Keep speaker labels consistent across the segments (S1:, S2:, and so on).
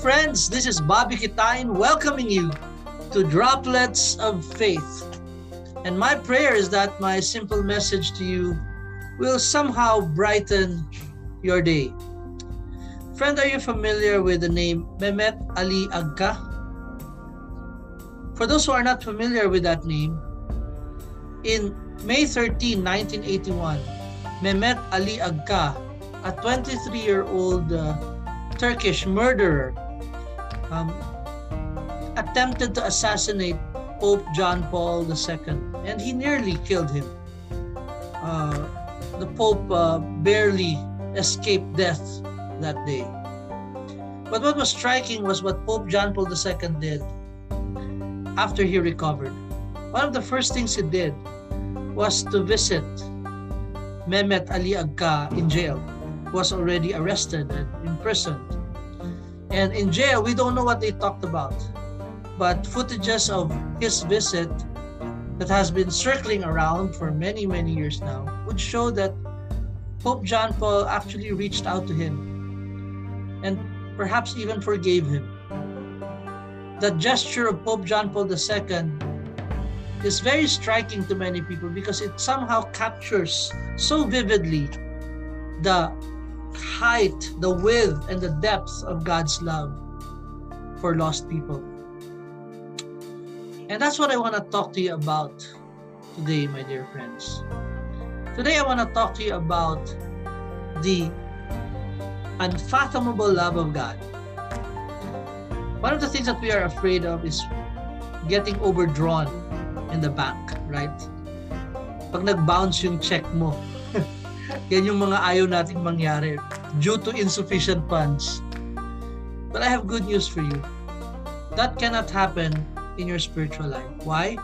S1: Friends. This is Bobby Kitain welcoming you to Droplets of Faith. And my prayer is that my simple message to you will somehow brighten your day. Friend, are you familiar with the name Mehmet Ali Agca? For those who are not familiar with that name, in May 13, 1981, Mehmet Ali Agca, a 23-year-old uh, Turkish murderer, um, attempted to assassinate Pope John Paul II, and he nearly killed him. Uh, the Pope uh, barely escaped death that day. But what was striking was what Pope John Paul II did after he recovered. One of the first things he did was to visit Mehmet Ali Agca in jail, who was already arrested and imprisoned. And in jail, we don't know what they talked about. But footages of his visit that has been circling around for many, many years now would show that Pope John Paul actually reached out to him and perhaps even forgave him. The gesture of Pope John Paul II is very striking to many people because it somehow captures so vividly the height, the width, and the depth of God's love for lost people. And that's what I want to talk to you about today, my dear friends. Today, I want to talk to you about the unfathomable love of God. One of the things that we are afraid of is getting overdrawn in the bank, right? Pag nag-bounce yung check mo, yan yung mga ayaw nating mangyari due to insufficient funds. But I have good news for you. That cannot happen in your spiritual life. Why?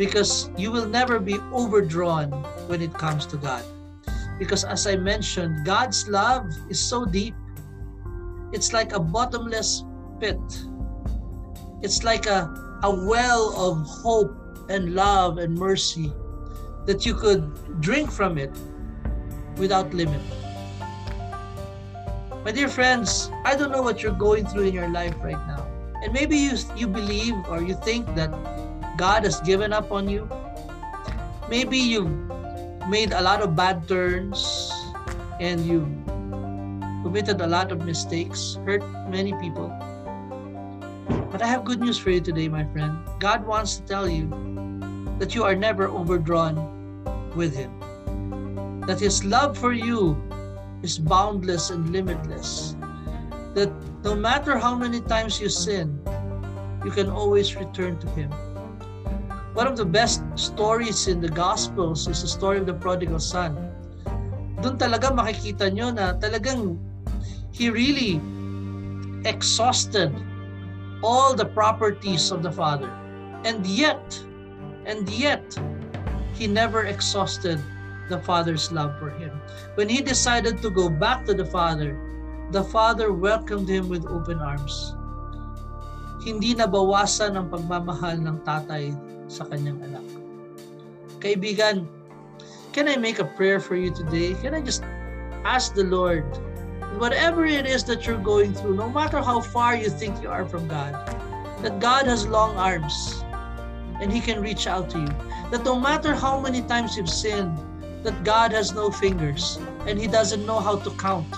S1: Because you will never be overdrawn when it comes to God. Because as I mentioned, God's love is so deep. It's like a bottomless pit. It's like a, a well of hope and love and mercy that you could drink from it without limit. My dear friends, I don't know what you're going through in your life right now. And maybe you, you believe or you think that God has given up on you. Maybe you've made a lot of bad turns and you've committed a lot of mistakes, hurt many people. But I have good news for you today, my friend. God wants to tell you that you are never overdrawn with Him. That His love for you is boundless and limitless. That no matter how many times you sin, you can always return to Him. One of the best stories in the Gospels is the story of the prodigal son. Doon talaga makikita nyo na talagang he really exhausted all the properties of the father. And yet, and yet, he never exhausted the father's love for him. When he decided to go back to the father, the father welcomed him with open arms. Hindi nabawasan ang pagmamahal ng tatay sa kanyang anak. Kaibigan, can I make a prayer for you today? Can I just ask the Lord, whatever it is that you're going through, no matter how far you think you are from God, that God has long arms and He can reach out to you. That no matter how many times you've sinned, that God has no fingers and He doesn't know how to count.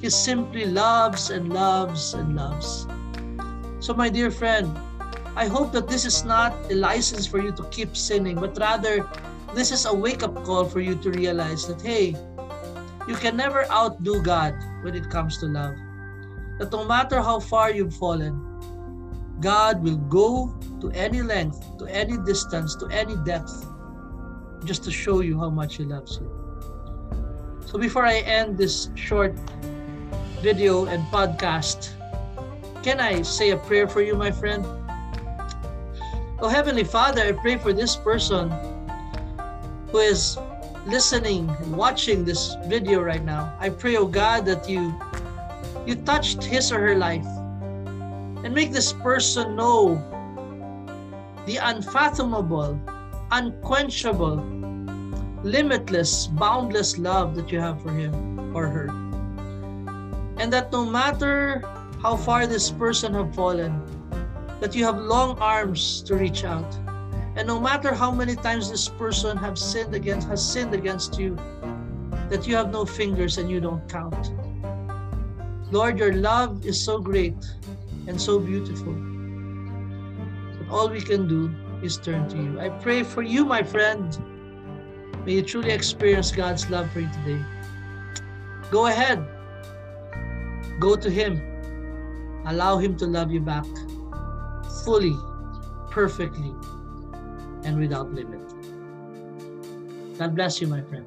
S1: He simply loves and loves and loves. So, my dear friend, I hope that this is not a license for you to keep sinning, but rather, this is a wake up call for you to realize that, hey, you can never outdo God when it comes to love. That no matter how far you've fallen, God will go to any length, to any distance, to any depth, just to show you how much He loves you. So before I end this short video and podcast, can I say a prayer for you, my friend? Oh, Heavenly Father, I pray for this person who is listening and watching this video right now. I pray, oh God, that you you touched his or her life and make this person know the unfathomable, unquenchable, limitless, boundless love that you have for him or her. And that no matter how far this person have fallen, that you have long arms to reach out. And no matter how many times this person have sinned against has sinned against you, that you have no fingers and you don't count. Lord, your love is so great and so beautiful. But all we can do is turned to you. I pray for you, my friend. May you truly experience God's love for you today. Go ahead. Go to Him. Allow Him to love you back fully, perfectly, and without limit. God bless you, my friend.